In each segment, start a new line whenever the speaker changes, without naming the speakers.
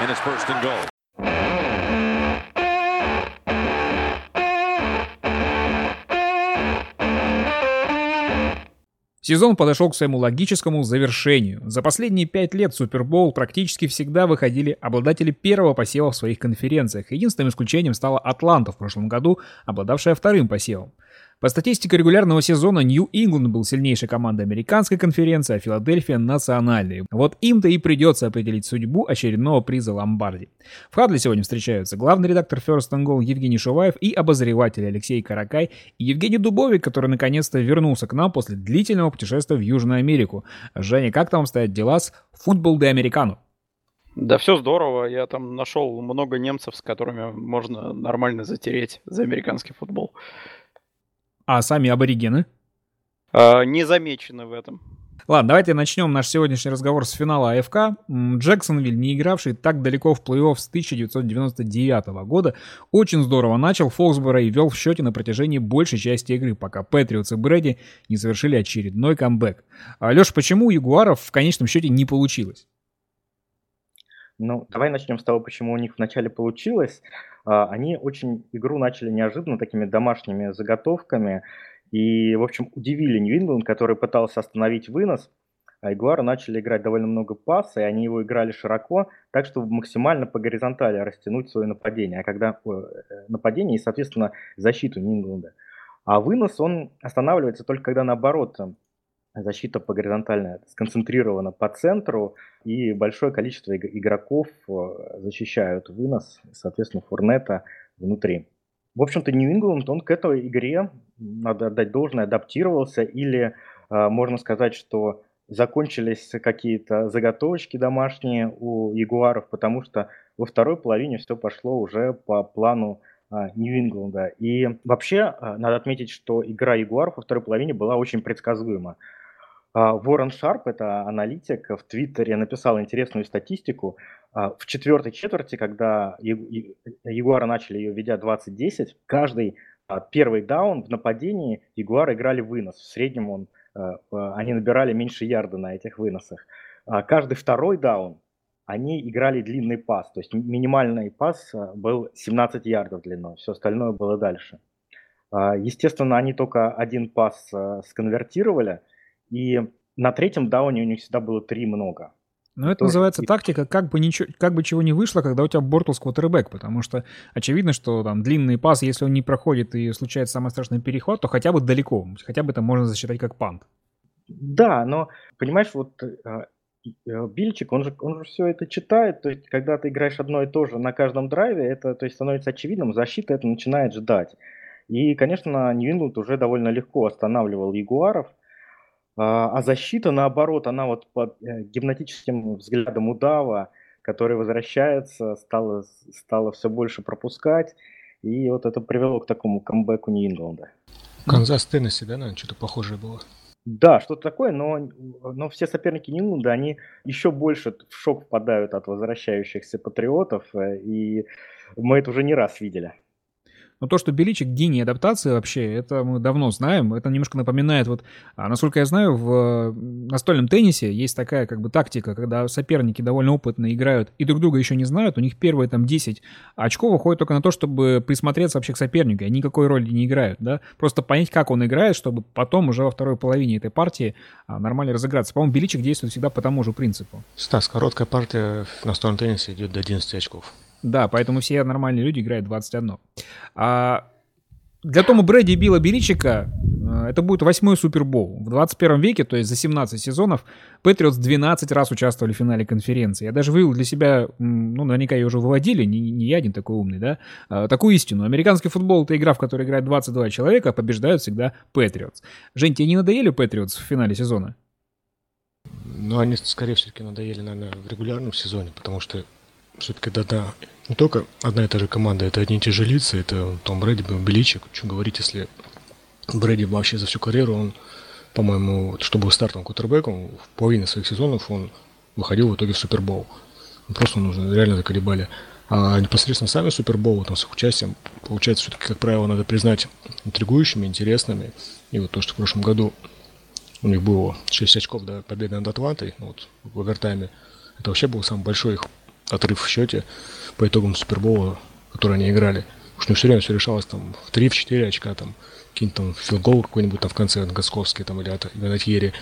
and it's first and goal.
Сезон подошел к своему логическому завершению. За последние пять лет Супербоул практически всегда выходили обладатели первого посева в своих конференциях. Единственным исключением стала Атланта в прошлом году, обладавшая вторым посевом. По статистике регулярного сезона Нью-Ингланд был сильнейшей командой американской конференции, а Филадельфия — национальной. Вот им-то и придется определить судьбу очередного приза Ломбарди. В Хадле сегодня встречаются главный редактор First and Goal Евгений Шуваев и обозреватель Алексей Каракай и Евгений Дубовик, который наконец-то вернулся к нам после длительного путешествия в Южную Америку. Женя, как там стоят дела с футбол де американу?
Да все здорово. Я там нашел много немцев, с которыми можно нормально затереть за американский футбол.
А сами аборигены?
А, не замечены в этом.
Ладно, давайте начнем наш сегодняшний разговор с финала АФК. Джексонвиль, не игравший так далеко в плей-офф с 1999 года, очень здорово начал Фолксборо и вел в счете на протяжении большей части игры, пока Патриотс и Брэди не совершили очередной камбэк. А, Леш, почему у Ягуаров в конечном счете не получилось?
Ну, давай начнем с того, почему у них вначале получилось. А, они очень игру начали неожиданно такими домашними заготовками и, в общем, удивили Нью-Ингланд, который пытался остановить вынос. А Ягуары начали играть довольно много паса, и они его играли широко, так, чтобы максимально по горизонтали растянуть свое нападение. А когда э, нападение и, соответственно, защиту Нью-Ингланда. А вынос, он останавливается только когда, наоборот, защита по горизонтальной сконцентрирована по центру, и большое количество игроков э, защищают вынос, соответственно, Фурнета внутри. В общем-то, Нью-Ингланд, он к этой игре, надо отдать должное, адаптировался, или э, можно сказать, что закончились какие-то заготовочки домашние у Ягуаров, потому что во второй половине все пошло уже по плану э, Нью-Ингланда. И вообще, надо отметить, что игра Ягуаров во второй половине была очень предсказуема. А, Ворон Шарп, это аналитик, в Твиттере написал интересную статистику. А, в четвертой четверти, когда Ягуары начали ее ведя 20-10, каждый а, первый даун в нападении Ягуары играли вынос. В среднем он, они набирали меньше ярда на этих выносах. Каждый второй даун они играли длинный пас, то есть минимальный пас был 17 ярдов длиной, все остальное было дальше. Естественно, они только один пас сконвертировали – и на третьем дауне у них всегда было три много.
Но это Тоже... называется тактика, как бы, ничего, как бы чего не вышло, когда у тебя Бортлс квотербек, потому что очевидно, что там длинный пас, если он не проходит и случается самый страшный переход, то хотя бы далеко, хотя бы это можно засчитать как пант.
Да, но, понимаешь, вот э, э, Бильчик, он же, он же все это читает, то есть когда ты играешь одно и то же на каждом драйве, это то есть, становится очевидным, защита это начинает ждать. И, конечно, Ньюингланд уже довольно легко останавливал Ягуаров, а, а защита, наоборот, она вот под э, гипнотическим взглядом удава, который возвращается, стала, стала все больше пропускать. И вот это привело к такому камбэку Нью-Ингланда.
Канзас Теннесси, да, наверное, что-то похожее было?
Да, что-то такое, но, но все соперники Нью-Ингланда, они еще больше в шок впадают от возвращающихся патриотов, э, и мы это уже не раз видели.
Но то, что Беличик гений адаптации вообще, это мы давно знаем. Это немножко напоминает, вот, а, насколько я знаю, в настольном теннисе есть такая как бы тактика, когда соперники довольно опытно играют и друг друга еще не знают, у них первые там 10 очков уходят только на то, чтобы присмотреться вообще к сопернику, они никакой роли не играют, да, просто понять, как он играет, чтобы потом уже во второй половине этой партии а, нормально разыграться. По-моему, Беличик действует всегда по тому же принципу.
Стас, короткая партия в настольном теннисе идет до 11 очков.
Да, поэтому все нормальные люди играют 21. А для Тома Брэди и Билла Беличика э, это будет восьмой Супербол. В 21 веке, то есть за 17 сезонов, Патриотс 12 раз участвовали в финале конференции. Я даже вывел для себя, ну, наверняка ее уже выводили, не, не я один такой умный, да, а, такую истину. Американский футбол — это игра, в которой играет 22 человека, а побеждают всегда Патриотс. Жень, тебе не надоели Патриотс в финале сезона?
Ну, они, скорее все-таки надоели, наверное, в регулярном сезоне, потому что все-таки да, да, не только одна и та же команда, это одни и те же лица, это Том Брэди, Беличик. Что говорить, если Брэди вообще за всю карьеру, он, по-моему, чтобы был стартовым кутербеком, в половине своих сезонов он выходил в итоге в Супербол. Просто нужно реально заколебали. А непосредственно сами Суперболы, там, с их участием, получается, все-таки, как правило, надо признать интригующими, интересными. И вот то, что в прошлом году у них было 6 очков до победы над Атлантой, ну, вот, в овертайме, это вообще был самый большой их отрыв в счете по итогам Супербола, который они играли. Потому что все время все решалось там в 3-4 очка, там, какие-нибудь там филгол какой-нибудь там в конце, Гасковский там, или от Венатьери,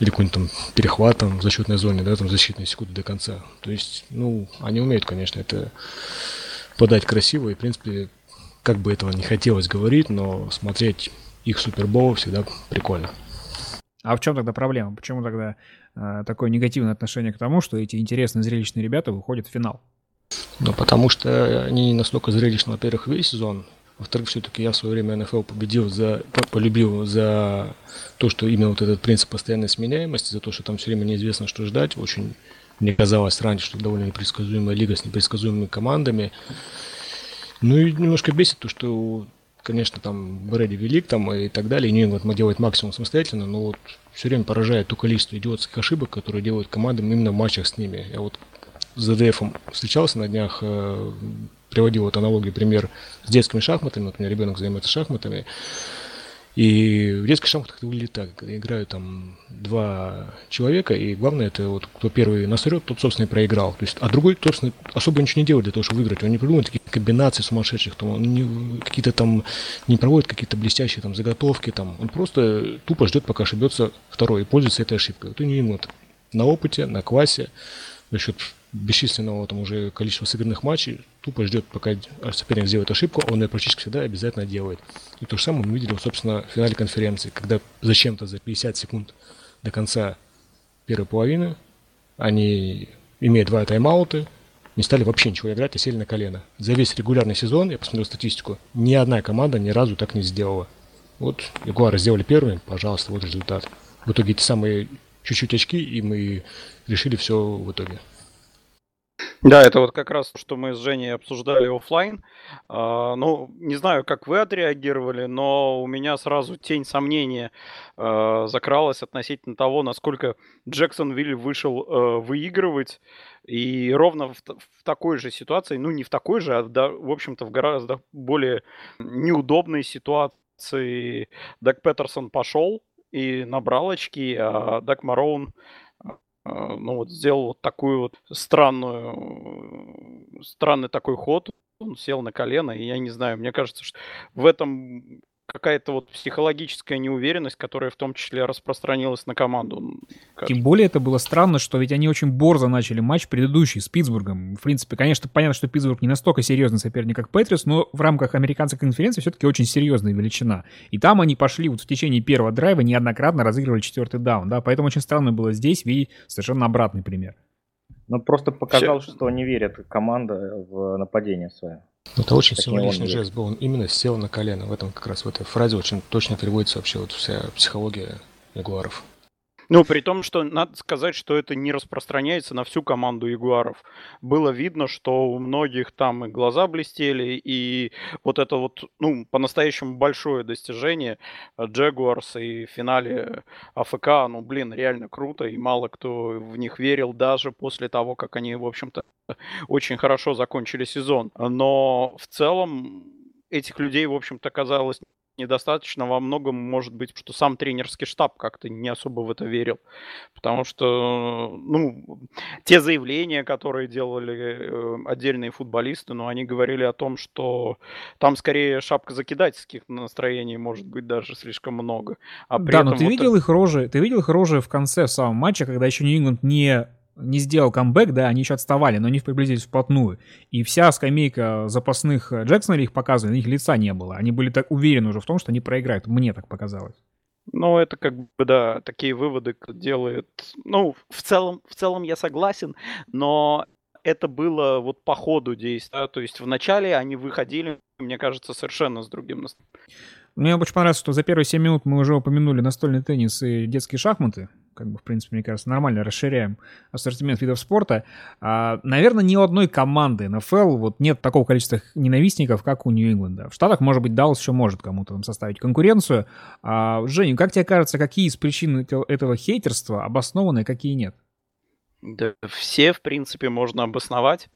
или какой-нибудь там перехват там в защитной зоне, да, там защитные секунды до конца. То есть, ну, они умеют, конечно, это подать красиво, и, в принципе, как бы этого не хотелось говорить, но смотреть их Супербол всегда прикольно.
А в чем тогда проблема? Почему тогда такое негативное отношение к тому, что эти интересные зрелищные ребята выходят в финал?
Ну, потому что они настолько зрелищны, во-первых, весь сезон. Во-вторых, все-таки я в свое время НФЛ победил за, полюбил за то, что именно вот этот принцип постоянной сменяемости, за то, что там все время неизвестно, что ждать. Очень мне казалось раньше, что довольно непредсказуемая лига с непредсказуемыми командами. Ну и немножко бесит то, что, конечно, там Брэди велик там и так далее, и Нью-Ингланд делает максимум самостоятельно, но вот все время поражает то количество идиотских ошибок, которые делают командам именно в матчах с ними. Я вот с ЗДФ встречался на днях, э, приводил вот аналогию, пример с детскими шахматами. Вот у меня ребенок занимается шахматами. И в детских шахматах это выглядит так. Играют там два человека, и главное, это вот кто первый насрет, тот, собственно, и проиграл. То есть, а другой, собственно, особо ничего не делает для того, чтобы выиграть. Он не придумывает такие комбинации сумасшедших, там, он не, какие-то там не проводит какие-то блестящие там заготовки. Там. Он просто тупо ждет, пока ошибется второй, и пользуется этой ошибкой. Вот у него на опыте, на классе, за счет бесчисленного там уже количества сыгранных матчей, тупо ждет, пока соперник сделает ошибку, он ее практически всегда обязательно делает. И то же самое мы видели, собственно, в финале конференции, когда зачем-то за 50 секунд до конца первой половины они, имея два тайм-аута, не стали вообще ничего играть и сели на колено. За весь регулярный сезон, я посмотрел статистику, ни одна команда ни разу так не сделала. Вот Ягуары сделали первыми, пожалуйста, вот результат. В итоге эти самые чуть-чуть очки, и мы решили все в итоге.
Да, это вот как раз, что мы с Женей обсуждали офлайн. А, ну, не знаю, как вы отреагировали, но у меня сразу тень сомнения а, закралась относительно того, насколько Джексонвиль вышел а, выигрывать. И ровно в, такой же ситуации, ну не в такой же, а в общем-то в гораздо более неудобной ситуации Даг Петерсон пошел и набрал очки, а Даг Мароун ну вот сделал вот такую вот странную, странный такой ход. Он сел на колено, и я не знаю, мне кажется, что в этом какая-то вот психологическая неуверенность, которая в том числе распространилась на команду.
Тем более это было странно, что ведь они очень борзо начали матч предыдущий с Питтсбургом. В принципе, конечно, понятно, что Питтсбург не настолько серьезный соперник, как Патриос, но в рамках американской конференции все-таки очень серьезная величина. И там они пошли вот в течение первого драйва неоднократно разыгрывали четвертый даун, да, поэтому очень странно было здесь видеть совершенно обратный пример.
Ну, просто показал, Все. что не верит команда в нападение свое.
Это очень символичный жест был. Он именно сел на колено. В этом как раз в этой фразе очень точно переводится вообще вот вся психология ягуаров.
Ну, при том, что надо сказать, что это не распространяется на всю команду Ягуаров. Было видно, что у многих там и глаза блестели, и вот это вот, ну, по-настоящему большое достижение Джагуарс и в финале АФК, ну, блин, реально круто, и мало кто в них верил даже после того, как они, в общем-то, очень хорошо закончили сезон. Но в целом этих людей, в общем-то, казалось недостаточно во многом может быть, что сам тренерский штаб как-то не особо в это верил. Потому что, ну, те заявления, которые делали э, отдельные футболисты, ну, они говорили о том, что там скорее шапка закидательских настроений может быть даже слишком много.
А да, но ты вот видел их рожи, ты видел их рожи в конце в самом матча, когда еще Нью-Ингланд не не сделал камбэк, да, они еще отставали, но они приблизились вплотную. И вся скамейка запасных Джексона их показывали, на них лица не было. Они были так уверены уже в том, что они проиграют. Мне так показалось.
Ну, это как бы, да, такие выводы делает. Ну, в целом, в целом я согласен, но это было вот по ходу действия. Да? То есть вначале они выходили, мне кажется, совершенно с другим настроением.
Мне очень понравилось, что за первые 7 минут мы уже упомянули настольный теннис и детские шахматы. Как бы, в принципе, мне кажется, нормально расширяем ассортимент видов спорта. А, наверное, ни у одной команды НФЛ вот нет такого количества ненавистников, как у Нью-Ингланда. В Штатах, может быть, Даллас еще может кому-то там составить конкуренцию. А, Женя, как тебе кажется, какие из причин этого хейтерства обоснованы, а какие нет?
Да все, в принципе, можно обосновать.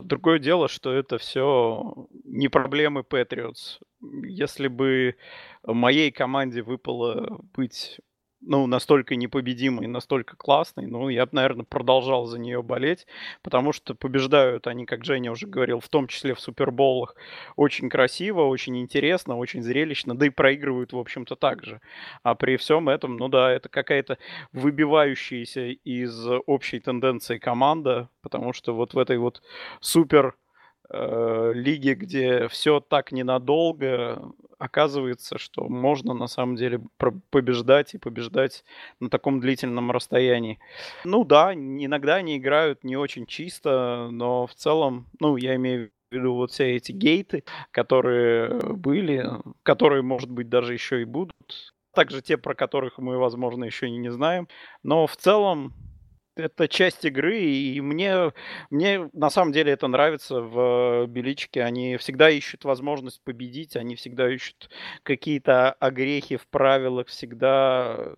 Другое дело, что это все не проблемы Patriots. Если бы моей команде выпало быть ну, настолько непобедимый, настолько классный, ну, я бы, наверное, продолжал за нее болеть, потому что побеждают они, как Женя уже говорил, в том числе в Суперболах, очень красиво, очень интересно, очень зрелищно, да и проигрывают, в общем-то, так же. А при всем этом, ну да, это какая-то выбивающаяся из общей тенденции команда, потому что вот в этой вот супер э, лиге, где все так ненадолго, оказывается, что можно на самом деле побеждать и побеждать на таком длительном расстоянии. Ну да, иногда они играют не очень чисто, но в целом, ну, я имею в виду вот все эти гейты, которые были, которые, может быть, даже еще и будут. Также те, про которых мы, возможно, еще и не знаем. Но в целом это часть игры, и мне, мне на самом деле это нравится в Беличке. Они всегда ищут возможность победить, они всегда ищут какие-то огрехи в правилах, всегда...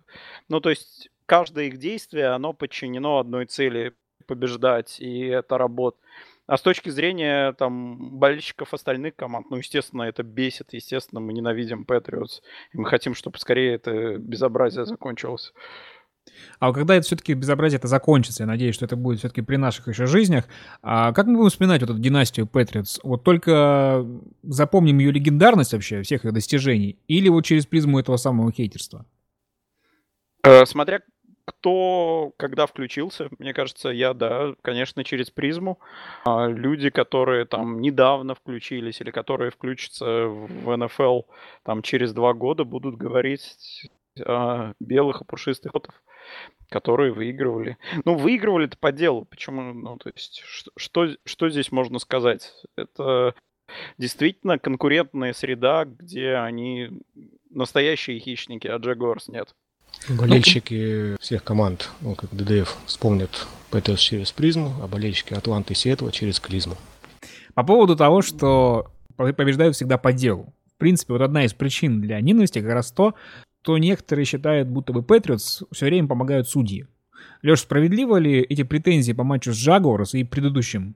Ну, то есть каждое их действие, оно подчинено одной цели — побеждать, и это работает. А с точки зрения там болельщиков остальных команд, ну, естественно, это бесит, естественно, мы ненавидим Патриотс, и мы хотим, чтобы скорее это безобразие закончилось.
А когда это все-таки безобразие это закончится, я надеюсь, что это будет все-таки при наших еще жизнях, а как мы будем вспоминать вот эту династию Патриотс? Вот только запомним ее легендарность вообще, всех их достижений, или вот через призму этого самого хейтерства?
Э, смотря кто когда включился, мне кажется, я, да, конечно, через призму. А люди, которые там недавно включились или которые включатся в НФЛ там через два года, будут говорить белых и пушистых котов которые выигрывали. Ну, выигрывали это по делу. Почему? Ну, то есть, что, что здесь можно сказать? Это действительно конкурентная среда, где они настоящие хищники, а Джагуарс нет.
Болельщики всех команд, ну, как ДДФ, вспомнят Пэтерс через призму, а болельщики Атланты и Сиэтла через клизму.
По поводу того, что побеждают всегда по делу. В принципе, вот одна из причин для ненависти как раз то, то некоторые считают, будто бы Патриотс все время помогают судьи. Леш, справедливо ли эти претензии по матчу с Джагуарс и предыдущим?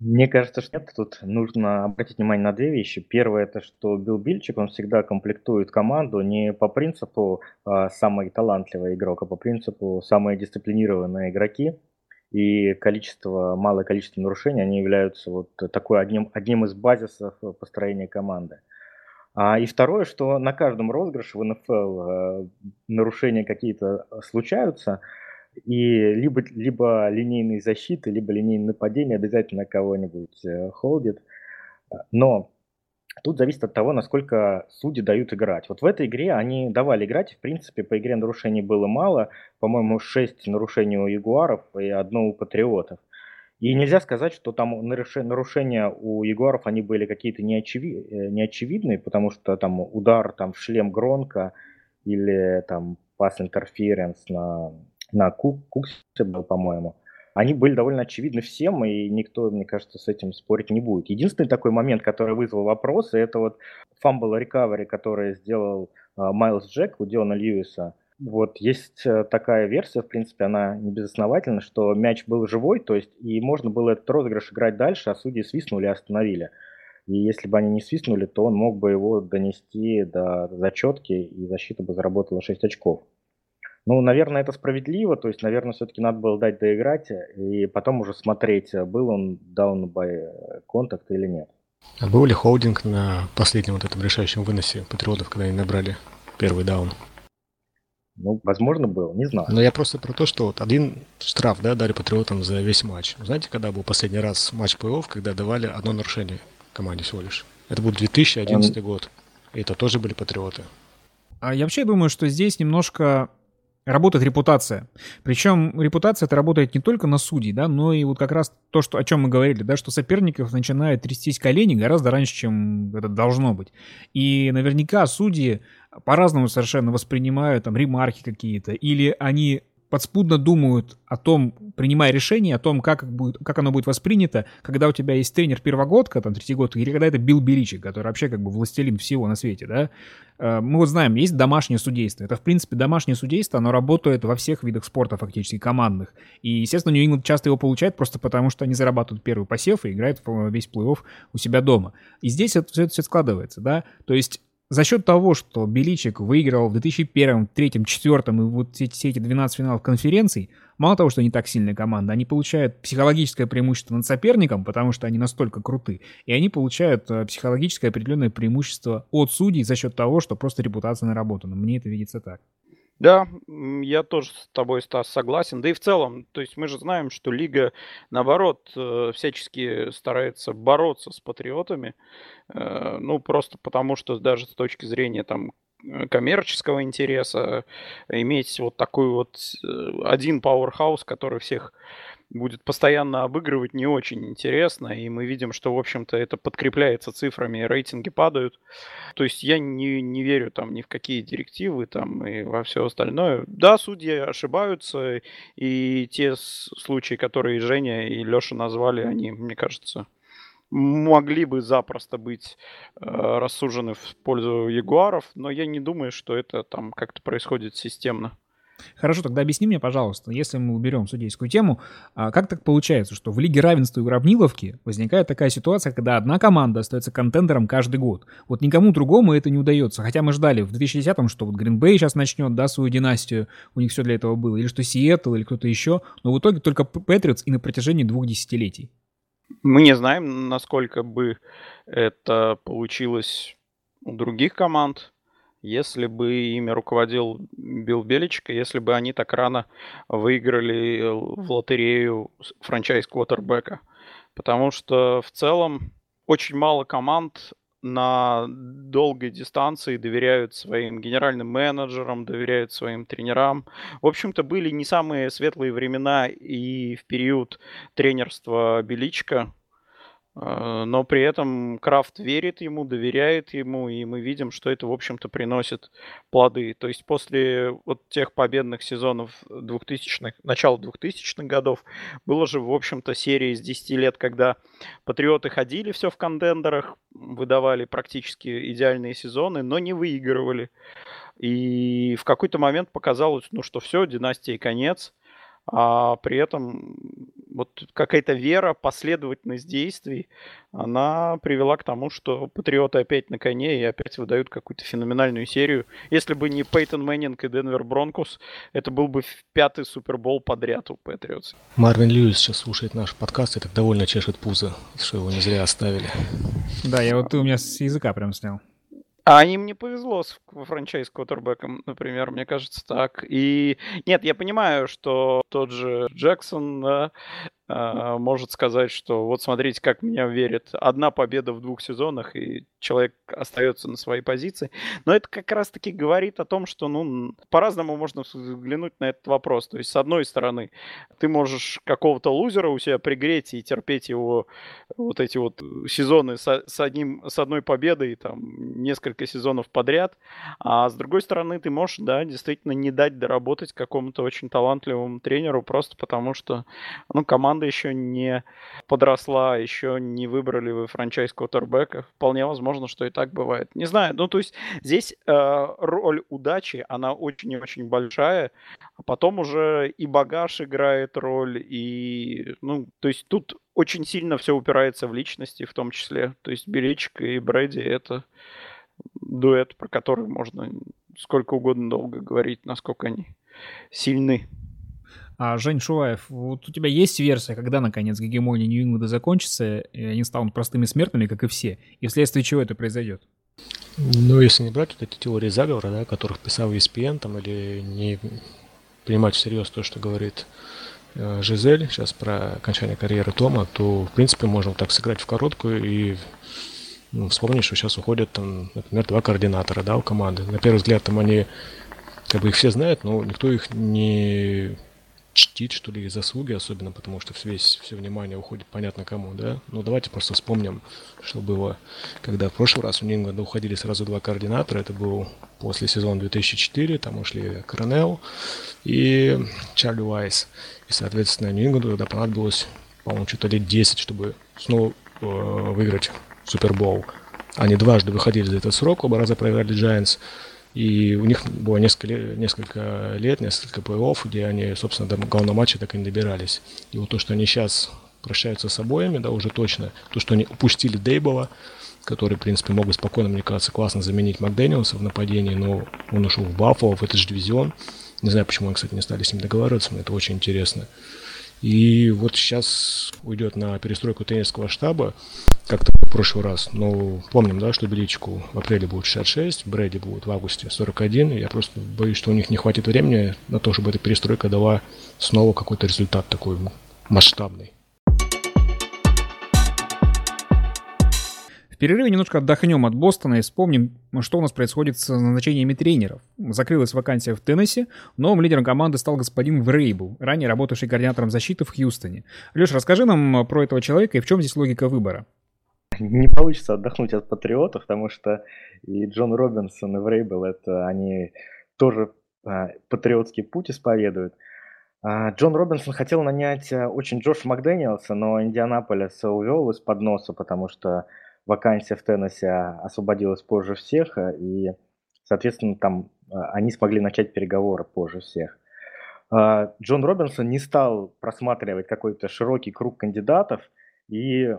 Мне кажется, что нет. Тут нужно обратить внимание на две вещи. Первое, это что Билл Бильчик, он всегда комплектует команду не по принципу а, самый талантливый игрок, а по принципу самые дисциплинированные игроки. И количество, малое количество нарушений, они являются вот такой одним, одним из базисов построения команды. А, и второе, что на каждом розыгрыше в НФЛ э, нарушения какие-то случаются, и либо, либо линейные защиты, либо линейные нападения обязательно кого-нибудь э, холдит. Но тут зависит от того, насколько судьи дают играть. Вот в этой игре они давали играть, в принципе, по игре нарушений было мало, по-моему, 6 нарушений у Ягуаров и одно у Патриотов. И нельзя сказать, что там нарушения у Ягуаров, они были какие-то. Э, неочевидные, потому что там удар там, в шлем Гронка или там pass interference на, на Кук, Куксе был, по-моему, они были довольно очевидны всем, и никто, мне кажется, с этим спорить не будет. Единственный такой момент, который вызвал вопросы, это вот fumble recovery, который сделал uh, Майлз Джек у Диона Льюиса – вот есть э, такая версия, в принципе, она не безосновательна, что мяч был живой, то есть и можно было этот розыгрыш играть дальше, а судьи свистнули и остановили. И если бы они не свистнули, то он мог бы его донести до зачетки, и защита бы заработала 6 очков. Ну, наверное, это справедливо, то есть, наверное, все-таки надо было дать доиграть, и потом уже смотреть, был он down by contact или нет.
А был ли холдинг на последнем вот этом решающем выносе патриотов, когда они набрали первый даун?
Ну, возможно, был, не знаю.
Но я просто про то, что вот один штраф, да, дали Патриотам за весь матч. Знаете, когда был последний раз матч плей-офф, когда давали одно нарушение команде всего лишь? Это был 2011 Он... год. И это тоже были Патриоты.
А я вообще думаю, что здесь немножко работает репутация. Причем репутация это работает не только на судей, да, но и вот как раз то, что, о чем мы говорили, да, что соперников начинают трястись колени гораздо раньше, чем это должно быть. И наверняка судьи по-разному совершенно воспринимают там ремарки какие-то, или они подспудно думают о том, принимая решение, о том, как, будет, как оно будет воспринято, когда у тебя есть тренер первогодка, там, третий год, или когда это Билл Беличик, который вообще как бы властелин всего на свете, да. Э, мы вот знаем, есть домашнее судейство. Это, в принципе, домашнее судейство, оно работает во всех видах спорта фактически, командных. И, естественно, Нью-Ингланд часто его получает просто потому, что они зарабатывают первый посев и играют весь плей-офф у себя дома. И здесь это, все это все складывается, да. То есть за счет того, что Беличик выиграл в 2001, 2003, 2004 и вот все, эти 12 финалов конференций, мало того, что они так сильная команда, они получают психологическое преимущество над соперником, потому что они настолько круты, и они получают э, психологическое определенное преимущество от судей за счет того, что просто репутация наработана. Мне это видится так.
Да, я тоже с тобой, Стас, согласен. Да и в целом, то есть мы же знаем, что Лига, наоборот, э, всячески старается бороться с патриотами. Э, ну, просто потому что даже с точки зрения там э, коммерческого интереса иметь вот такой вот один пауэрхаус, который всех будет постоянно обыгрывать не очень интересно, и мы видим, что, в общем-то, это подкрепляется цифрами, рейтинги падают. То есть я не, не верю там ни в какие директивы там и во все остальное. Да, судьи ошибаются, и те случаи, которые Женя и Леша назвали, они, мне кажется, могли бы запросто быть э, рассужены в пользу ягуаров, но я не думаю, что это там как-то происходит системно.
Хорошо, тогда объясни мне, пожалуйста, если мы уберем судейскую тему, а как так получается, что в Лиге равенства и уравниловки возникает такая ситуация, когда одна команда остается контендером каждый год? Вот никому другому это не удается. Хотя мы ждали в 2010-м, что вот Гринбей сейчас начнет, да, свою династию, у них все для этого было, или что Сиэтл, или кто-то еще, но в итоге только Патриотс и на протяжении двух десятилетий.
Мы не знаем, насколько бы это получилось у других команд если бы ими руководил Билл Беличек, если бы они так рано выиграли в лотерею франчайз квотербека. Потому что в целом очень мало команд на долгой дистанции доверяют своим генеральным менеджерам, доверяют своим тренерам. В общем-то, были не самые светлые времена и в период тренерства Беличка, но при этом Крафт верит ему, доверяет ему, и мы видим, что это, в общем-то, приносит плоды. То есть после вот тех победных сезонов 2000-х, начала 2000-х годов, было же, в общем-то, серия из 10 лет, когда патриоты ходили все в контендерах, выдавали практически идеальные сезоны, но не выигрывали. И в какой-то момент показалось, ну что все, династии конец, а при этом вот какая-то вера, последовательность действий, она привела к тому, что патриоты опять на коне и опять выдают какую-то феноменальную серию. Если бы не Пейтон Мэннинг и Денвер Бронкос, это был бы пятый Супербол подряд у Патриотс.
Марвин Льюис сейчас слушает наш подкаст и так довольно чешет пузо, что его не зря оставили.
Да, я вот ты у меня с языка прям снял.
А им не повезло с франчайз квотербеком, например, мне кажется так. И нет, я понимаю, что тот же Джексон да, может сказать, что вот смотрите, как меня верит. Одна победа в двух сезонах, и человек остается на своей позиции. Но это как раз-таки говорит о том, что ну, по-разному можно взглянуть на этот вопрос. То есть, с одной стороны, ты можешь какого-то лузера у себя пригреть и терпеть его вот эти вот сезоны с, с, одним, с одной победой, там, несколько сезонов подряд. А с другой стороны, ты можешь, да, действительно не дать доработать какому-то очень талантливому тренеру просто потому, что, ну, команда команда еще не подросла, еще не выбрали вы франчайз квотербека. Вполне возможно, что и так бывает. Не знаю, ну то есть здесь э, роль удачи, она очень и очень большая, а потом уже и багаж играет роль, и, ну, то есть тут очень сильно все упирается в личности в том числе. То есть Беличик и Брэди это дуэт, про который можно сколько угодно долго говорить, насколько они сильны.
А, Жень Шуваев, вот у тебя есть версия, когда, наконец, гегемония Нью-Ингланда закончится, и они станут простыми смертными, как и все, и вследствие чего это произойдет?
Ну, если не брать вот эти теории заговора, да, которых писал ESPN, там, или не принимать всерьез то, что говорит э, Жизель сейчас про окончание карьеры Тома, то, в принципе, можно так сыграть в короткую и ну, вспомнить, что сейчас уходят, там, например, два координатора, да, у команды. На первый взгляд, там они, как бы их все знают, но никто их не чтить, что ли, заслуги, особенно потому что весь, все внимание уходит понятно кому, да. Ну, давайте просто вспомним, что было, когда в прошлый раз у Нингленда уходили сразу два координатора. Это был после сезона 2004, там ушли Коронел и Чарли Уайс. И, соответственно, Нью-Ингланду тогда понадобилось, по-моему, что-то лет 10, чтобы снова э, выиграть Супербол. Они дважды выходили за этот срок, оба раза проиграли Giants. И у них было несколько несколько, лет несколько плей-офф, где они, собственно, до главного матча так и не добирались. И вот то, что они сейчас прощаются с обоими, да, уже точно, то, что они упустили Дейбова, который, в принципе, мог бы спокойно, мне кажется, классно заменить Макдэниелса в нападении, но он ушел в Баффало, в этот же дивизион. Не знаю, почему они, кстати, не стали с ним договариваться, но это очень интересно. И вот сейчас уйдет на перестройку тренерского штаба, как-то в прошлый раз. Но помним, да, что Беличику в апреле будет 66, Брэди будет в августе 41. И я просто боюсь, что у них не хватит времени на то, чтобы эта перестройка дала снова какой-то результат такой масштабный.
Перерыве немножко отдохнем от Бостона и вспомним, что у нас происходит с назначениями тренеров. Закрылась вакансия в Теннессе, новым лидером команды стал господин Врейбл, ранее работавший координатором защиты в Хьюстоне. Леш, расскажи нам про этого человека и в чем здесь логика выбора?
Не получится отдохнуть от патриотов, потому что и Джон Робинсон, и Врейбл, это они тоже а, патриотский путь исповедуют. А, Джон Робинсон хотел нанять а, очень Джоша Макдэниелса, но Индианаполис увел из-под носа, потому что вакансия в Теннессе освободилась позже всех, э, и, соответственно, там э, они смогли начать переговоры позже всех. А, Джон Робинсон не стал просматривать какой-то широкий круг кандидатов, и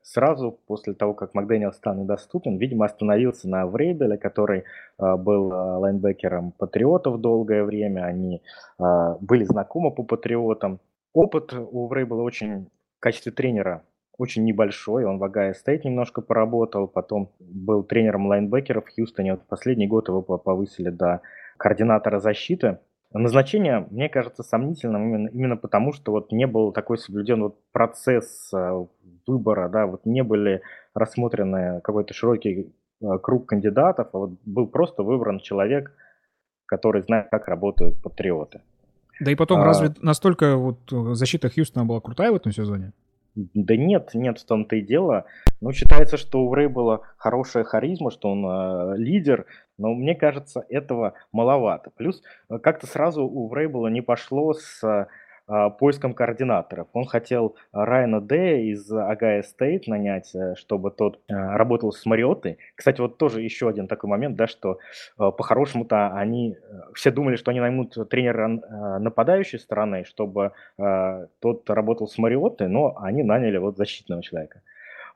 сразу после того, как Макдэниел стал недоступен, видимо, остановился на Врейбеле, который был лайнбекером Патриотов долгое время. Они были знакомы по Патриотам. Опыт у Врейбела очень в качестве тренера очень небольшой. Он в Ohio State немножко поработал, потом был тренером лайнбекера в Хьюстоне. Вот последний год его повысили до координатора защиты. Назначение, мне кажется, сомнительным именно, именно потому, что вот не был такой соблюден вот процесс э, выбора, да, вот не были рассмотрены какой-то широкий э, круг кандидатов, а вот был просто выбран человек, который знает, как работают патриоты.
Да и потом, а... разве настолько вот защита Хьюстона была крутая в этом сезоне?
Да нет, нет, в том-то и дело. Ну, считается, что у была хорошая харизма, что он э, лидер, но мне кажется, этого маловато. Плюс э, как-то сразу у Врейбла не пошло с а, поиском координаторов. Он хотел Райана Д из Агая Стейт нанять, э, чтобы тот э, работал с Мариоттой. Кстати, вот тоже еще один такой момент, да, что э, по-хорошему-то они все думали, что они наймут тренера нападающей стороны, чтобы тот работал с Мариоттой, но они наняли вот защитного человека.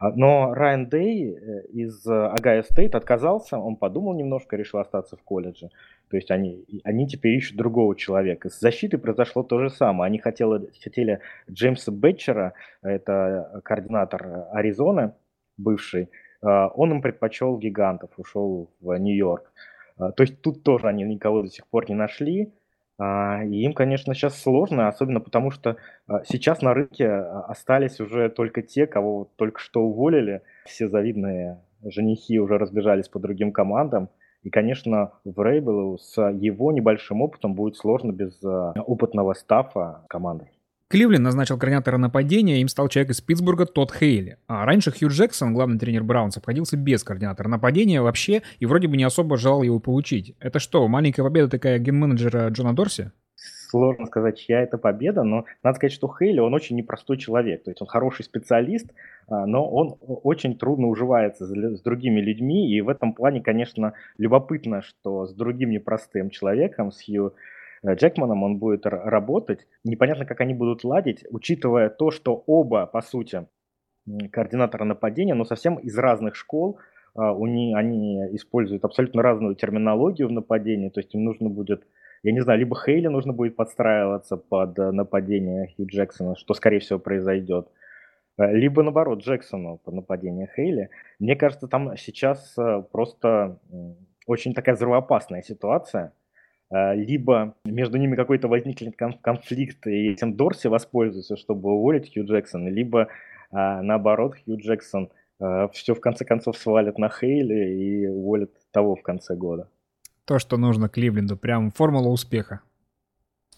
А, но Райан Дэй из Агая Стейт отказался, он подумал немножко, решил остаться в колледже. То есть они, они теперь ищут другого человека. С защитой произошло то же самое. Они хотели, хотели Джеймса Бетчера, это координатор Аризоны, бывший, он им предпочел гигантов, ушел в Нью-Йорк. То есть тут тоже они никого до сих пор не нашли. А, и им, конечно, сейчас сложно, особенно потому что сейчас на рынке остались уже только те, кого только что уволили. Все завидные женихи уже разбежались по другим командам. И, конечно, в Рейбелу с его небольшим опытом будет сложно без опытного стафа команды.
Кливленд назначил координатора нападения, им стал человек из Питтсбурга Тодд Хейли. А раньше Хью Джексон, главный тренер Браунс, обходился без координатора нападения вообще и вроде бы не особо желал его получить. Это что, маленькая победа такая ген-менеджера Джона Дорси?
сложно сказать, чья это победа, но надо сказать, что Хейли, он очень непростой человек. То есть он хороший специалист, а, но он очень трудно уживается с другими людьми. И в этом плане, конечно, любопытно, что с другим непростым человеком, с Хью Джекманом он будет работать. Непонятно, как они будут ладить, учитывая то, что оба, по сути, координатора нападения, но совсем из разных школ, а, у них, они используют абсолютно разную терминологию в нападении, то есть им нужно будет я не знаю, либо Хейли нужно будет подстраиваться под э, нападение Хью Джексона, что, скорее всего, произойдет, э, либо, наоборот, Джексону под нападение Хейли. Мне кажется, там сейчас э, просто очень такая взрывоопасная ситуация. Либо между ними какой-то возникнет конфликт, и этим Дорси воспользуется, чтобы уволить Хью Джексона, либо, наоборот, Хью Джексон все в конце концов свалит на Хейли и уволит того в конце года
то, что нужно Кливленду. Прям формула успеха.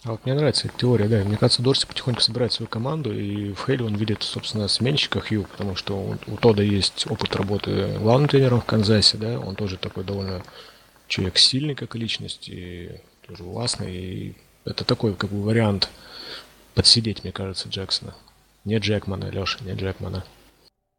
А вот мне нравится эта теория, да. Мне кажется, Дорси потихоньку собирает свою команду, и в Хейли он видит, собственно, сменщика Хью, потому что у, у Тода есть опыт работы главным тренером в Канзасе, да, он тоже такой довольно человек сильный как личность, и тоже властный, и это такой, как бы, вариант подсидеть, мне кажется, Джексона. Не Джекмана, Леша, не Джекмана.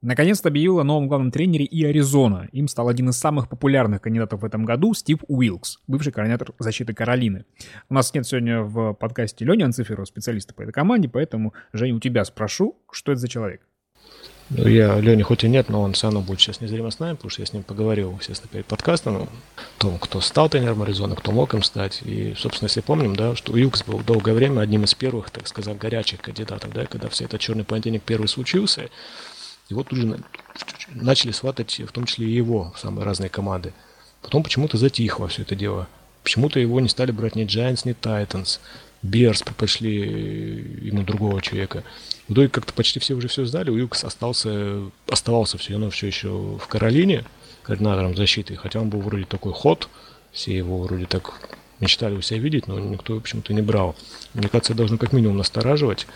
Наконец-то объявил о новом главном тренере и Аризона. Им стал один из самых популярных кандидатов в этом году Стив Уилкс, бывший координатор защиты Каролины. У нас нет сегодня в подкасте Лени Анциферова, специалиста по этой команде, поэтому, Женя, у тебя спрошу, что это за человек?
Я, Леня, хоть и нет, но он все равно будет сейчас незримо с нами, потому что я с ним поговорил, естественно, перед подкастом, о том, кто стал тренером Аризоны, кто мог им стать. И, собственно, если помним, да, что Юкс был долгое время одним из первых, так сказать, горячих кандидатов, да, когда все этот черный понедельник первый случился, и вот тут же начали сватать, в том числе и его, самые разные команды. Потом почему-то затихло все это дело. Почему-то его не стали брать ни Giants, ни Titans. Берс предпочли ему другого человека. В итоге как-то почти все уже все сдали. Уилкс остался, оставался все равно все еще в Каролине координатором защиты, хотя он был вроде такой ход, все его вроде так мечтали у себя видеть, но никто, почему-то, не брал. Мне кажется, должно как минимум настораживать.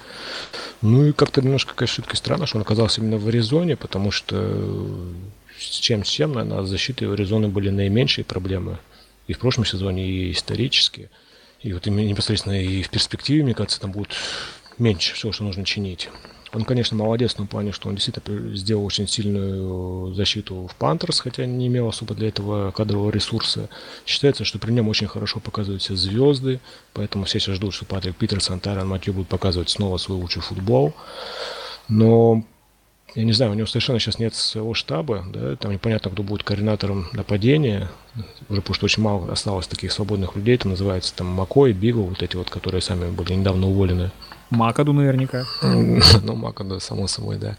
Ну и как-то немножко, конечно, все-таки странно, что он оказался именно в Аризоне, потому что с чем с чем, наверное, в Аризоны были наименьшие проблемы. И в прошлом сезоне, и исторически. И вот непосредственно и в перспективе, мне кажется, там будет меньше всего, что нужно чинить. Он, конечно, молодец в том плане, что он действительно сделал очень сильную защиту в Пантерс, хотя не имел особо для этого кадрового ресурса. Считается, что при нем очень хорошо показываются звезды, поэтому все сейчас ждут, что Патрик Питерсон, Тайрон Матью будут показывать снова свой лучший футбол. Но я не знаю, у него совершенно сейчас нет своего штаба, да, там непонятно, кто будет координатором нападения, уже потому что очень мало осталось таких свободных людей, там называется там Макой, Бигл, вот эти вот, которые сами были недавно уволены.
Макаду наверняка.
ну, Макаду, само собой, да.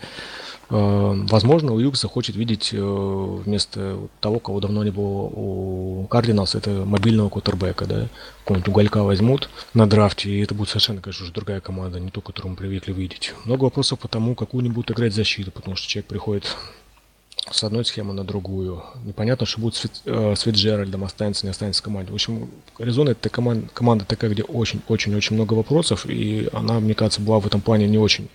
Э, возможно, у Юкса хочет видеть э, вместо того, кого давно не было у Кардиналс, это мобильного кутербека, да, какого-нибудь уголька возьмут на драфте, и это будет совершенно, конечно, уже другая команда, не ту, которую мы привыкли видеть. Много вопросов по тому, какую они будут играть защиту, потому что человек приходит с одной схемы на другую. Непонятно, что будет с, э, с Фитджеральдом, останется, не останется в команде. В общем, Аризона это команда, команда такая, где очень-очень-очень много вопросов, и она, мне кажется, была в этом плане не очень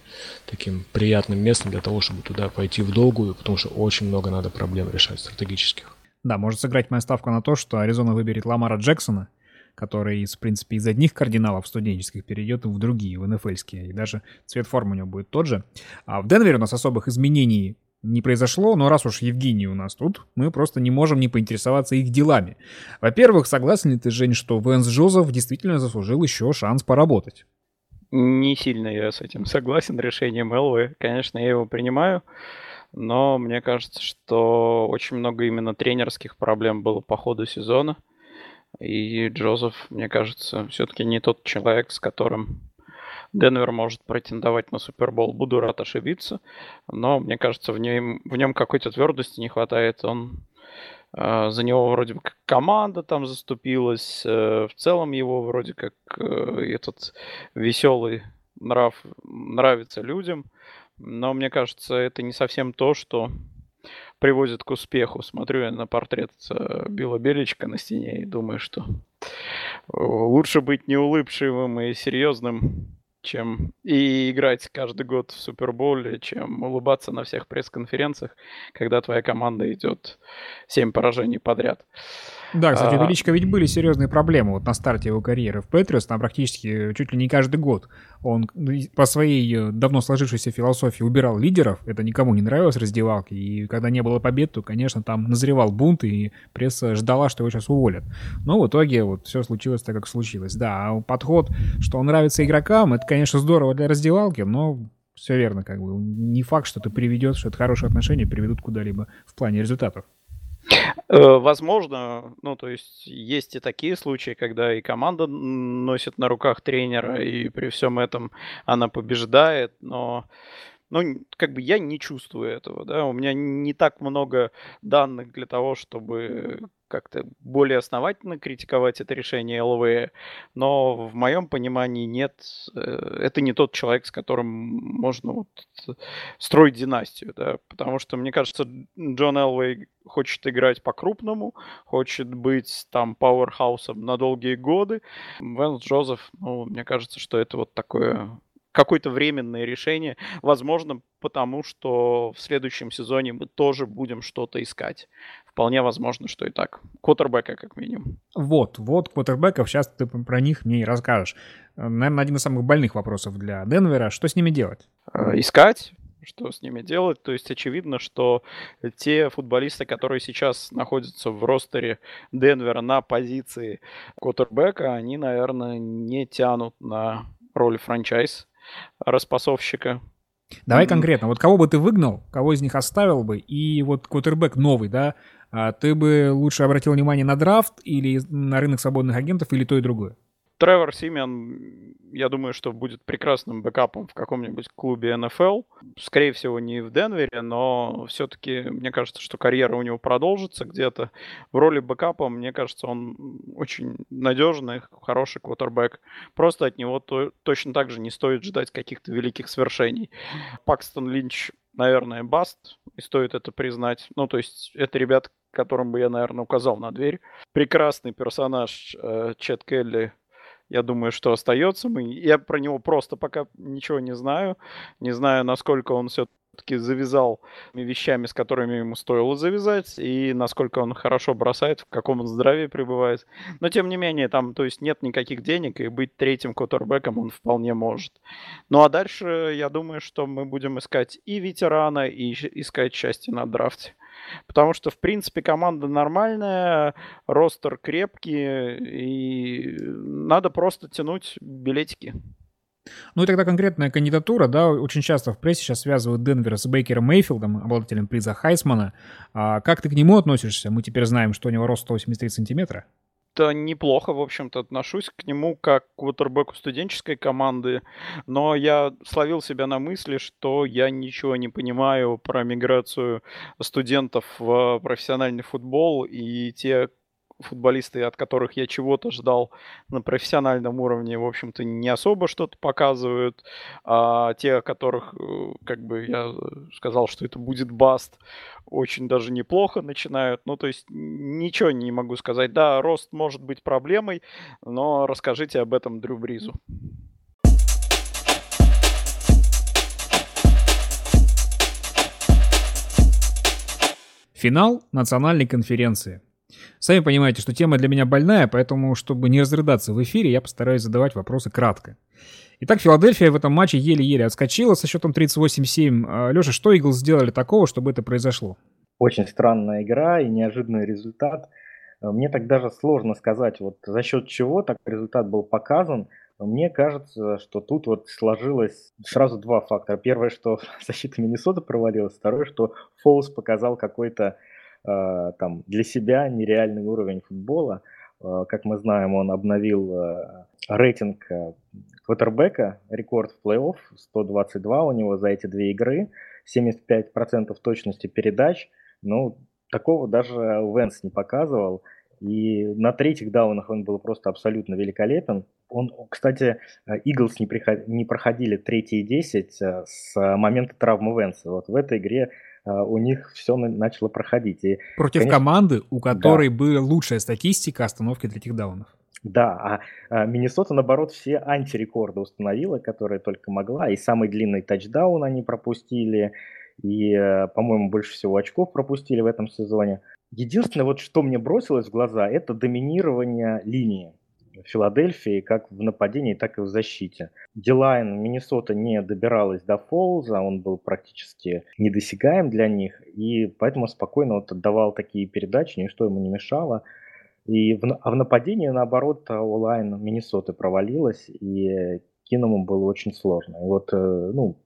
таким приятным местом для того, чтобы туда пойти в долгую, потому что очень много надо проблем решать стратегических.
Да, может сыграть моя ставка на то, что Аризона выберет Ламара Джексона, который, в принципе, из одних кардиналов студенческих перейдет в другие, в НФЛские, и даже цвет формы у него будет тот же. А в Денвере у нас особых изменений не произошло, но раз уж Евгений у нас тут, мы просто не можем не поинтересоваться их делами. Во-первых, согласен ли ты, Жень, что Венс Джозеф действительно заслужил еще шанс поработать?
Не сильно я с этим согласен, решением Элвы. Конечно, я его принимаю, но мне кажется, что очень много именно тренерских проблем было по ходу сезона. И Джозеф, мне кажется, все-таки не тот человек, с которым Денвер может претендовать на Супербол. Буду рад ошибиться, но мне кажется, в нем, в нем какой-то твердости не хватает. Он э, за него вроде бы как команда там заступилась. Э, в целом его вроде как э, этот веселый нрав нравится людям. Но мне кажется, это не совсем то, что приводит к успеху. Смотрю я на портрет э, Билла Беличка на стене и думаю, что лучше быть неулыбчивым и серьезным, чем и играть каждый год в Суперболе, чем улыбаться на всех пресс-конференциях, когда твоя команда идет 7 поражений подряд.
Да, кстати, у а, Величко ведь были серьезные проблемы вот на старте его карьеры в Патриос, там практически чуть ли не каждый год он ну, по своей э, давно сложившейся философии убирал лидеров, это никому не нравилось раздевалки, и когда не было побед, то, конечно, там назревал бунт, и пресса ждала, что его сейчас уволят. Но в итоге вот все случилось так, как случилось. Да, а подход, что он нравится игрокам, это, конечно, здорово для раздевалки, но все верно, как бы. Не факт, что это приведет, что это хорошие отношения приведут куда-либо в плане результатов.
Э, возможно, ну, то есть есть и такие случаи, когда и команда носит на руках тренера, и при всем этом она побеждает, но ну, как бы я не чувствую этого, да, у меня не так много данных для того, чтобы как-то более основательно критиковать это решение ЛВ, но в моем понимании нет, э, это не тот человек, с которым можно вот строить династию, да, потому что, мне кажется, Джон Элвей хочет играть по-крупному, хочет быть там пауэрхаусом на долгие годы. Венс Джозеф, ну, мне кажется, что это вот такое какое-то временное решение. Возможно, потому что в следующем сезоне мы тоже будем что-то искать. Вполне возможно, что и так. Квотербека, как минимум.
Вот, вот квотербеков. Сейчас ты про них мне и расскажешь. Наверное, один из самых больных вопросов для Денвера. Что с ними делать?
Э, искать что с ними делать. То есть очевидно, что те футболисты, которые сейчас находятся в ростере Денвера на позиции квотербека, они, наверное, не тянут на роль франчайз распасовщика.
Давай конкретно. Вот кого бы ты выгнал, кого из них оставил бы, и вот квотербек новый, да, а ты бы лучше обратил внимание на драфт или на рынок свободных агентов, или то и другое?
Тревор Симен, я думаю, что будет прекрасным бэкапом в каком-нибудь клубе НФЛ. Скорее всего, не в Денвере, но все-таки мне кажется, что карьера у него продолжится где-то. В роли бэкапа, мне кажется, он очень надежный, хороший квотербек. Просто от него то, точно так же не стоит ждать каких-то великих свершений. Пакстон Линч наверное, баст, и стоит это признать. Ну, то есть, это ребят, которым бы я, наверное, указал на дверь. Прекрасный персонаж э, Чет Келли я думаю, что остается. Мы, я про него просто пока ничего не знаю. Не знаю, насколько он все-таки завязал вещами, с которыми ему стоило завязать, и насколько он хорошо бросает, в каком он здравии пребывает. Но, тем не менее, там, то есть, нет никаких денег, и быть третьим квотербеком он вполне может. Ну, а дальше, я думаю, что мы будем искать и ветерана, и искать счастье на драфте. Потому что, в принципе, команда нормальная, ростер крепкий, и надо просто тянуть билетики.
Ну и тогда конкретная кандидатура, да, очень часто в прессе сейчас связывают Денвер с Бейкером Мейфилдом, обладателем приза Хайсмана. А как ты к нему относишься? Мы теперь знаем, что у него рост 183 сантиметра
неплохо, в общем-то, отношусь к нему как к квотербеку студенческой команды, но я словил себя на мысли, что я ничего не понимаю про миграцию студентов в профессиональный футбол, и те футболисты, от которых я чего-то ждал на профессиональном уровне, в общем-то, не особо что-то показывают. А те, о которых, э, как бы я сказал, что это будет баст, очень даже неплохо начинают. Ну, то есть ничего не могу сказать. Да, рост может быть проблемой, но расскажите об этом Дрю Бризу.
Финал национальной конференции. Сами понимаете, что тема для меня больная, поэтому, чтобы не разрыдаться в эфире, я постараюсь задавать вопросы кратко. Итак, Филадельфия в этом матче еле-еле отскочила со счетом 38-7. Леша, что Иглс сделали такого, чтобы это произошло?
Очень странная игра и неожиданный результат. Мне так даже сложно сказать, вот за счет чего так результат был показан. Мне кажется, что тут вот сложилось сразу два фактора. Первое, что защита Миннесоты провалилась. Второе, что Фоус показал какой-то там, для себя нереальный уровень футбола. Э, как мы знаем, он обновил э, рейтинг квотербека, рекорд в плей-офф, 122 у него за эти две игры, 75% точности передач. Ну, такого даже Венс не показывал. И на третьих даунах он был просто абсолютно великолепен. Он, кстати, Иглс не, приход... не проходили третьи 10 с момента травмы Венса. Вот в этой игре а, у них все начало проходить. И,
Против конечно, команды, у которой да. была лучшая статистика остановки третьих даунов.
Да, а, а Миннесота, наоборот, все антирекорды установила, которые только могла. И самый длинный тачдаун они пропустили, и, э, по-моему, больше всего очков пропустили в этом сезоне. Единственное, вот что мне бросилось в глаза, это доминирование линии. Филадельфии как в нападении, так и в защите. Дилайн Миннесота не добиралась до Фолза, он был практически недосягаем для них, и поэтому спокойно вот отдавал такие передачи, ничто ему не мешало. И в, а в нападении, наоборот, онлайн Миннесоты провалилась, и Киному было очень сложно. И вот, э, ну,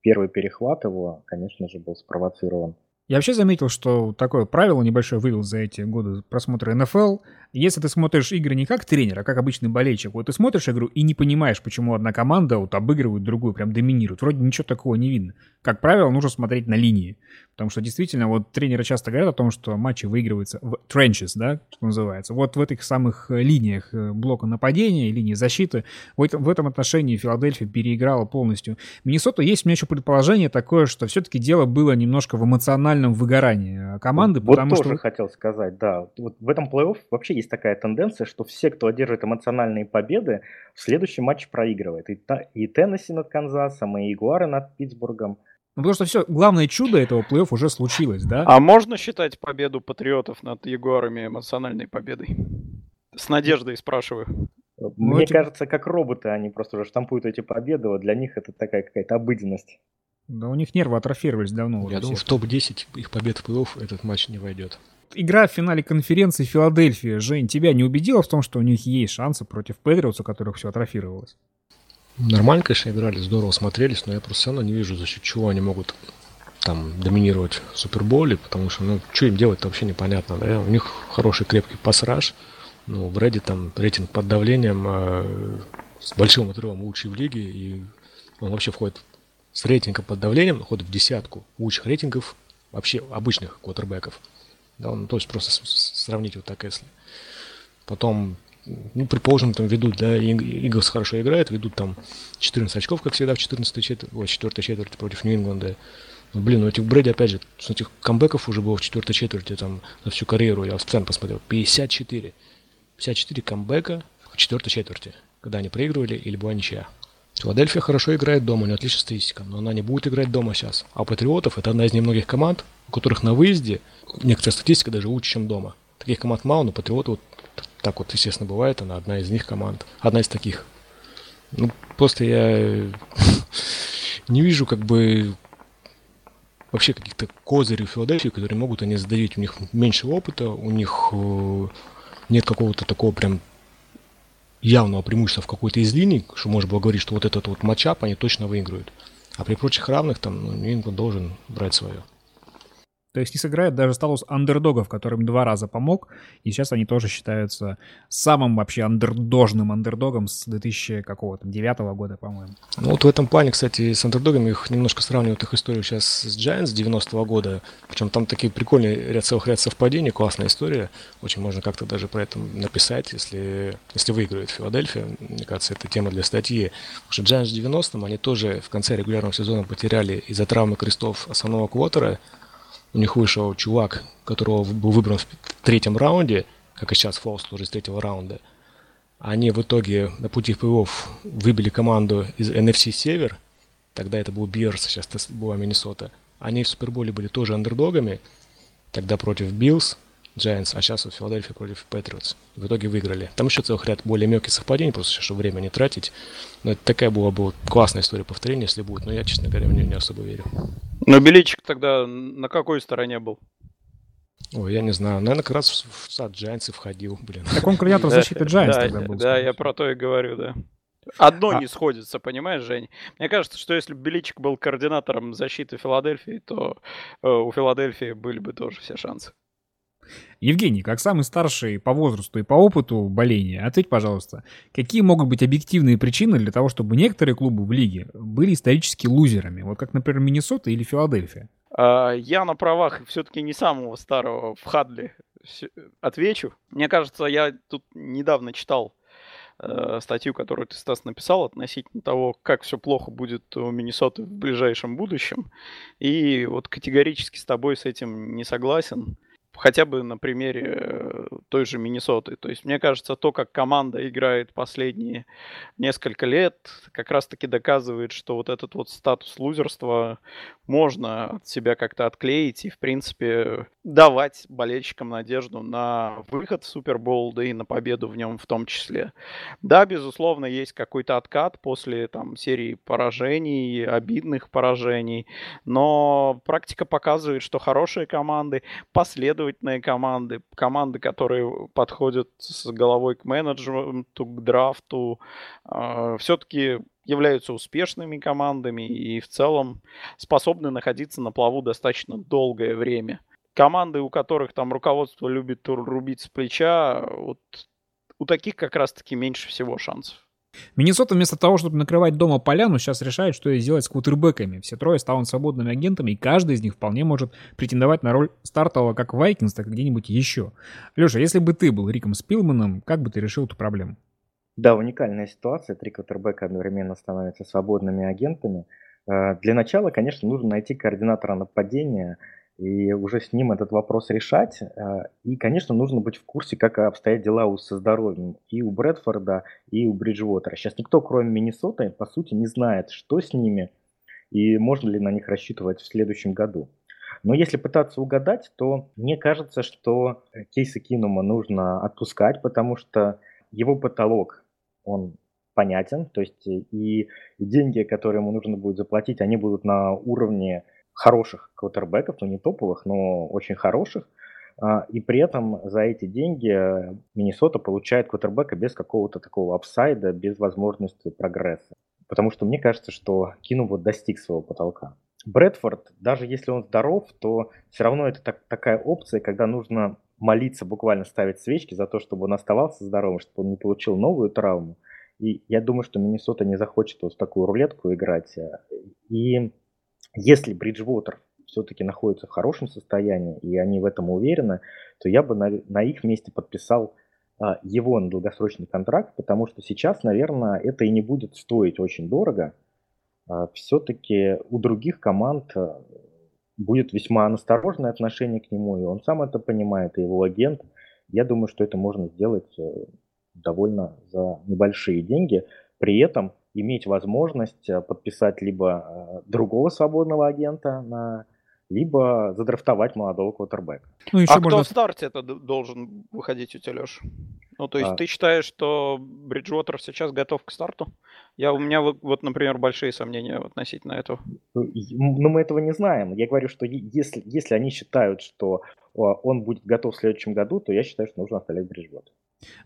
первый перехват его, конечно же, был спровоцирован.
Я вообще заметил, что такое правило небольшое вывел за эти годы просмотра НФЛ. Если ты смотришь игры не как тренер, а как обычный болельщик, вот ты смотришь игру и не понимаешь, почему одна команда вот обыгрывает другую, прям доминирует. Вроде ничего такого не видно. Как правило, нужно смотреть на линии. Потому что действительно, вот тренеры часто говорят о том, что матчи выигрываются в trenches, да, что называется. Вот в этих самых э, линиях э, блока нападения линии защиты. В этом, в этом отношении Филадельфия переиграла полностью. Миннесота есть у меня еще предположение такое, что все-таки дело было немножко в эмоциональном выгорании команды.
Вот потому тоже что... хотел сказать, да. Вот в этом плей-офф вообще есть такая тенденция, что все, кто одерживает эмоциональные победы, в следующем матче проигрывает. И, и Теннесси над Канзасом, и Ягуары над Питтсбургом.
Ну, потому что все, главное чудо этого плей-офф уже случилось, да?
А можно считать победу патриотов над Ягуарами эмоциональной победой? С надеждой спрашиваю.
Мне ну, эти... кажется, как роботы, они просто уже штампуют эти победы, вот для них это такая какая-то обыденность.
Да у них нервы атрофировались давно.
Я думаю, в топ-10 их побед в плей-офф этот матч не войдет.
Игра в финале конференции Филадельфия. Жень, тебя не убедила в том, что у них есть шансы против Патриотса, у которых все атрофировалось?
Нормально, конечно, играли, здорово смотрелись, но я просто все равно не вижу, за счет чего они могут там доминировать в Суперболе, потому что, ну, что им делать вообще непонятно, да, у них хороший крепкий пассаж, ну, в Реди там рейтинг под давлением э, с большим отрывом лучший в лиге, и он вообще входит с рейтингом под давлением, входит в десятку лучших рейтингов вообще обычных квотербеков. Да, ну, то есть просто сравнить вот так, если. Потом, ну, предположим, там ведут, да, Иглс хорошо играет, ведут там 14 очков, как всегда, в 14 четверти, ой, 4 четверти против Нью-Ингланда. Ну, блин, ну этих Брэди, опять же, с этих камбэков уже было в четвертой четверти там за всю карьеру, я в сцену посмотрел, 54. 54 камбэка в четвертой четверти, когда они проигрывали или была ничья. Филадельфия хорошо играет дома, у нее отличная статистика, но она не будет играть дома сейчас. А у Патриотов это одна из немногих команд, у которых на выезде некоторая статистика даже лучше, чем дома. Таких команд мало, но Патриоты вот так вот, естественно, бывает, она одна из них команд, одна из таких. Ну, просто я не вижу как бы вообще каких-то козырей Филадельфии, которые могут они задавить. У них меньше опыта, у них э, нет какого-то такого прям явного преимущества в какой-то из линий, что можно было говорить, что вот этот вот матчап они точно выиграют. А при прочих равных там ну, нью должен брать свое.
То есть не сыграет даже статус андердогов, которым два раза помог, и сейчас они тоже считаются самым вообще андердожным андердогом с 2000 какого-то, девятого года, по-моему.
Ну вот в этом плане, кстати, с андердогами их немножко сравнивают их историю сейчас с Giants 90-го года, причем там такие прикольные ряд целых ряд совпадений, классная история, очень можно как-то даже про это написать, если, если выиграет Филадельфия, мне кажется, это тема для статьи, потому что Giants в 90-м, они тоже в конце регулярного сезона потеряли из-за травмы крестов основного квотера, у них вышел чувак, которого был выбран в третьем раунде, как и сейчас Фолс тоже из третьего раунда. Они в итоге на пути в плей выбили команду из NFC Север, тогда это был Bears, сейчас это была Миннесота. Они в Суперболе были тоже андердогами, тогда против Bills, Giants, а сейчас вот Филадельфия против Патриотс. В итоге выиграли. Там еще целых ряд более мелких совпадений, просто чтобы время не тратить. Но это такая была бы классная история повторения, если будет. Но я, честно говоря, в нее не особо верю.
Но Беличик тогда на какой стороне был?
Ой, я не знаю. Наверное, как раз в сад Giants входил, блин.
Так он координатор защиты
да,
тогда был.
Да, я про то и говорю, да. Одно а... не сходится, понимаешь, Жень? Мне кажется, что если бы Беличик был координатором защиты Филадельфии, то э, у Филадельфии были бы тоже все шансы.
Евгений, как самый старший по возрасту и по опыту боления, ответь, пожалуйста, какие могут быть объективные причины для того, чтобы некоторые клубы в лиге были исторически лузерами, вот как, например, Миннесота или Филадельфия?
А, я на правах все-таки не самого старого в Хадли отвечу. Мне кажется, я тут недавно читал э, статью, которую ты, Стас, написал относительно того, как все плохо будет у Миннесоты в ближайшем будущем. И вот категорически с тобой с этим не согласен хотя бы на примере э, той же Миннесоты. То есть мне кажется, то, как команда играет последние несколько лет, как раз-таки доказывает, что вот этот вот статус лузерства можно от себя как-то отклеить и, в принципе, давать болельщикам надежду на выход в Супербол, да и на победу в нем в том числе. Да, безусловно, есть какой-то откат после там серии поражений, обидных поражений, но практика показывает, что хорошие команды, последовательные команды, команды, которые подходят с головой к менеджменту, к драфту, э, все-таки являются успешными командами и в целом способны находиться на плаву достаточно долгое время. Команды, у которых там руководство любит рубить с плеча, вот у таких как раз-таки меньше всего шансов.
Миннесота вместо того, чтобы накрывать дома поляну, сейчас решает, что сделать с квотербеками. Все трое станут свободными агентами, и каждый из них вполне может претендовать на роль стартового как Вайкинс, так и где-нибудь еще. Леша, если бы ты был Риком Спилманом, как бы ты решил эту проблему?
Да, уникальная ситуация. Три квотербека одновременно становятся свободными агентами. Э, для начала, конечно, нужно найти координатора нападения и уже с ним этот вопрос решать. Э, и, конечно, нужно быть в курсе, как обстоят дела у со здоровьем и у Брэдфорда, и у Бриджвотера. Сейчас никто, кроме Миннесоты, по сути, не знает, что с ними и можно ли на них рассчитывать в следующем году. Но если пытаться угадать, то мне кажется, что Кейса Кинума нужно отпускать, потому что его потолок он понятен, то есть и, и деньги, которые ему нужно будет заплатить, они будут на уровне хороших квотербеков, ну не топовых, но очень хороших. А, и при этом за эти деньги Миннесота получает квотербека без какого-то такого апсайда, без возможности прогресса. потому что мне кажется, что Кину вот достиг своего потолка. Брэдфорд, даже если он здоров, то все равно это так, такая опция, когда нужно молиться, буквально ставить свечки за то, чтобы он оставался здоровым, чтобы он не получил новую травму. И я думаю, что Миннесота не захочет вот в такую рулетку играть. И если Бриджвотер все-таки находится в хорошем состоянии, и они в этом уверены, то я бы на, на их месте подписал а, его на долгосрочный контракт, потому что сейчас, наверное, это и не будет стоить очень дорого. А, все-таки у других команд а, будет весьма настороженное отношение к нему, и он сам это понимает, и его агент. Я думаю, что это можно сделать э, довольно за небольшие деньги. При этом иметь возможность э, подписать либо э, другого свободного агента на либо задрафтовать молодого квотербека.
Ну, еще а можно... кто в старте это должен выходить у тебя, Леш? Ну, то есть а... ты считаешь, что Бриджвотер сейчас готов к старту? Я, у меня вот, например, большие сомнения относительно этого.
Ну, ну, мы этого не знаем. Я говорю, что если, если они считают, что он будет готов в следующем году, то я считаю, что нужно оставлять Бриджвотер.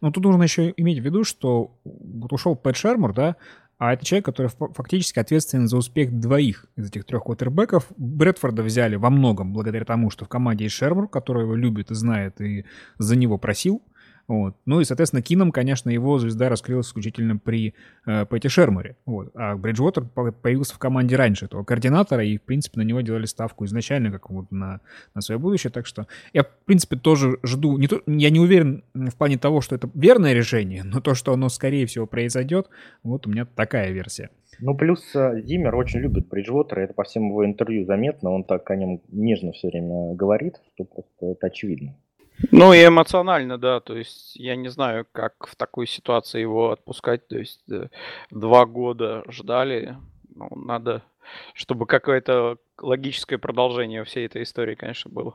Ну, тут нужно еще иметь в виду, что вот ушел Пэт Шермур, да, а это человек, который фактически ответственен за успех двоих из этих трех квотербеков. Брэдфорда взяли во многом благодаря тому, что в команде есть Шермур, который его любит и знает, и за него просил. Вот. Ну и, соответственно, Кином, конечно, его звезда раскрылась исключительно при э, Пэти Шерморе. Вот. А Бриджвотер появился в команде раньше этого координатора, и, в принципе, на него делали ставку изначально, как вот на, на свое будущее. Так что я, в принципе, тоже жду... Не то, я не уверен в плане того, что это верное решение, но то, что оно, скорее всего, произойдет, вот у меня такая версия.
Ну, плюс э, Зиммер очень любит Бриджвотера, это по всем его интервью заметно, он так о нем нежно все время говорит, что просто это очевидно.
Ну и эмоционально, да, то есть я не знаю, как в такой ситуации его отпускать, то есть э, два года ждали, ну, надо, чтобы какое-то логическое продолжение всей этой истории, конечно, было.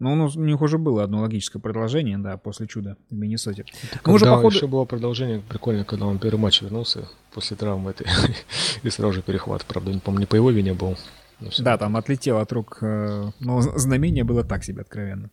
Ну, у них уже было одно логическое продолжение, да, после чуда в Миннесоте.
Ну, уже, походу... еще было продолжение, прикольно, когда он первый матч вернулся после травмы этой, и сразу же перехват, правда, не помню, не по его вине был.
Да, там отлетел от рук, э, но знамение было так себе откровенно.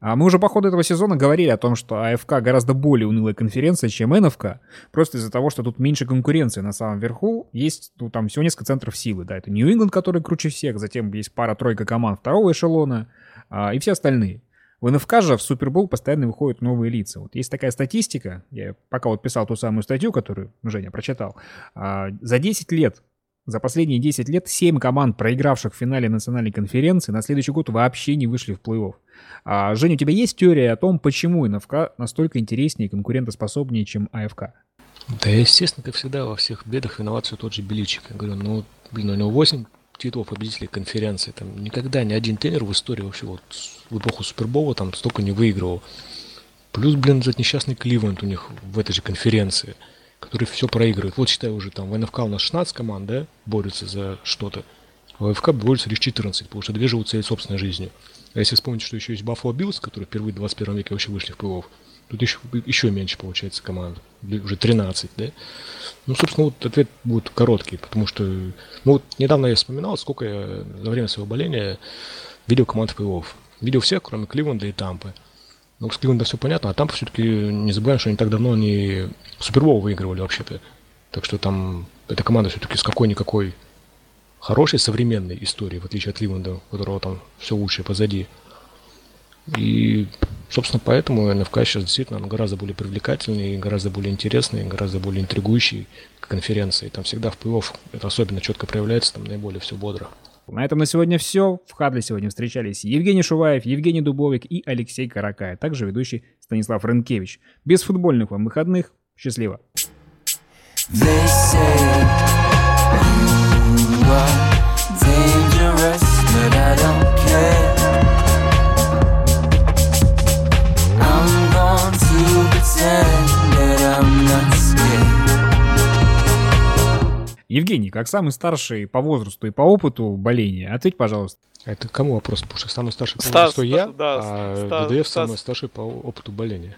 А мы уже по ходу этого сезона говорили о том, что АФК гораздо более унылая конференция, чем НФК, просто из-за того, что тут меньше конкуренции на самом верху. Есть ну, там всего несколько центров силы. Да, это Нью-Ингланд, который круче всех, затем есть пара-тройка команд второго эшелона а, и все остальные. В НФК же в Супербол постоянно выходят новые лица. Вот есть такая статистика, я пока вот писал ту самую статью, которую Женя прочитал, а, за 10 лет за последние 10 лет 7 команд, проигравших в финале национальной конференции, на следующий год вообще не вышли в плей-офф. А, Женя, у тебя есть теория о том, почему НФК настолько интереснее и конкурентоспособнее, чем АФК?
Да, естественно, как всегда, во всех бедах виноват тот же Беличик. Я говорю, ну, блин, у него 8 титулов победителей конференции. Там никогда ни один тренер в истории вообще вот в эпоху Супербола там столько не выигрывал. Плюс, блин, этот несчастный Кливленд у них в этой же конференции, который все проигрывает. Вот считай уже там в НФК у нас 16 команд, да, борются за что-то. В АФК борются лишь 14, потому что две живут своей собственной жизнью. А если вспомнить, что еще есть Buffalo Bills, которые впервые в 21 веке вообще вышли в плей-офф, тут еще, еще меньше получается команд, уже 13, да? Ну, собственно, вот ответ будет короткий, потому что, ну, вот недавно я вспоминал, сколько я за время своего боления видел команд в плей-офф. Видел всех, кроме Кливленда и Тампы. Ну, с Кливлендом все понятно, а Тампа все-таки не забываем, что они так давно не Супербол выигрывали вообще-то. Так что там эта команда все-таки с какой-никакой хорошей современной истории, в отличие от Ливенда, у которого там все лучшее позади. И, собственно, поэтому НФК сейчас действительно гораздо более привлекательный, гораздо более интересный, гораздо более интригующий конференции. Там всегда в плей это особенно четко проявляется, там наиболее все бодро.
На этом на сегодня все. В Хадле сегодня встречались Евгений Шуваев, Евгений Дубовик и Алексей Каракай, также ведущий Станислав Ренкевич. Без футбольных вам выходных. Счастливо. Dangerous, but I don't Евгений, как самый старший по возрасту и по опыту боления, ответь, пожалуйста.
Это кому вопрос? Потому что самый старший по возрасту я, да, а Стас, ВДФ самый старший по опыту боления.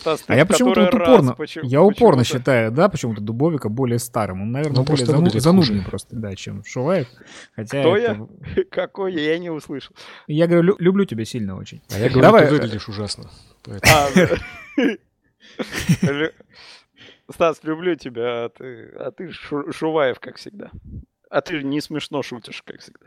Стас, а я почему-то вот упорно, почему, я упорно считаю, да, почему-то Дубовика более старым. Он, наверное, ну, более зану, занудный просто, да, чем Шуваев.
Хотя Кто это... я? Какой я? Я не услышал.
Я говорю, лю- люблю тебя сильно очень.
А я говорю, Давай... ты выглядишь ужасно.
Стас, люблю тебя, а ты, а ты Шу, Шуваев, как всегда. А ты не смешно шутишь, как всегда.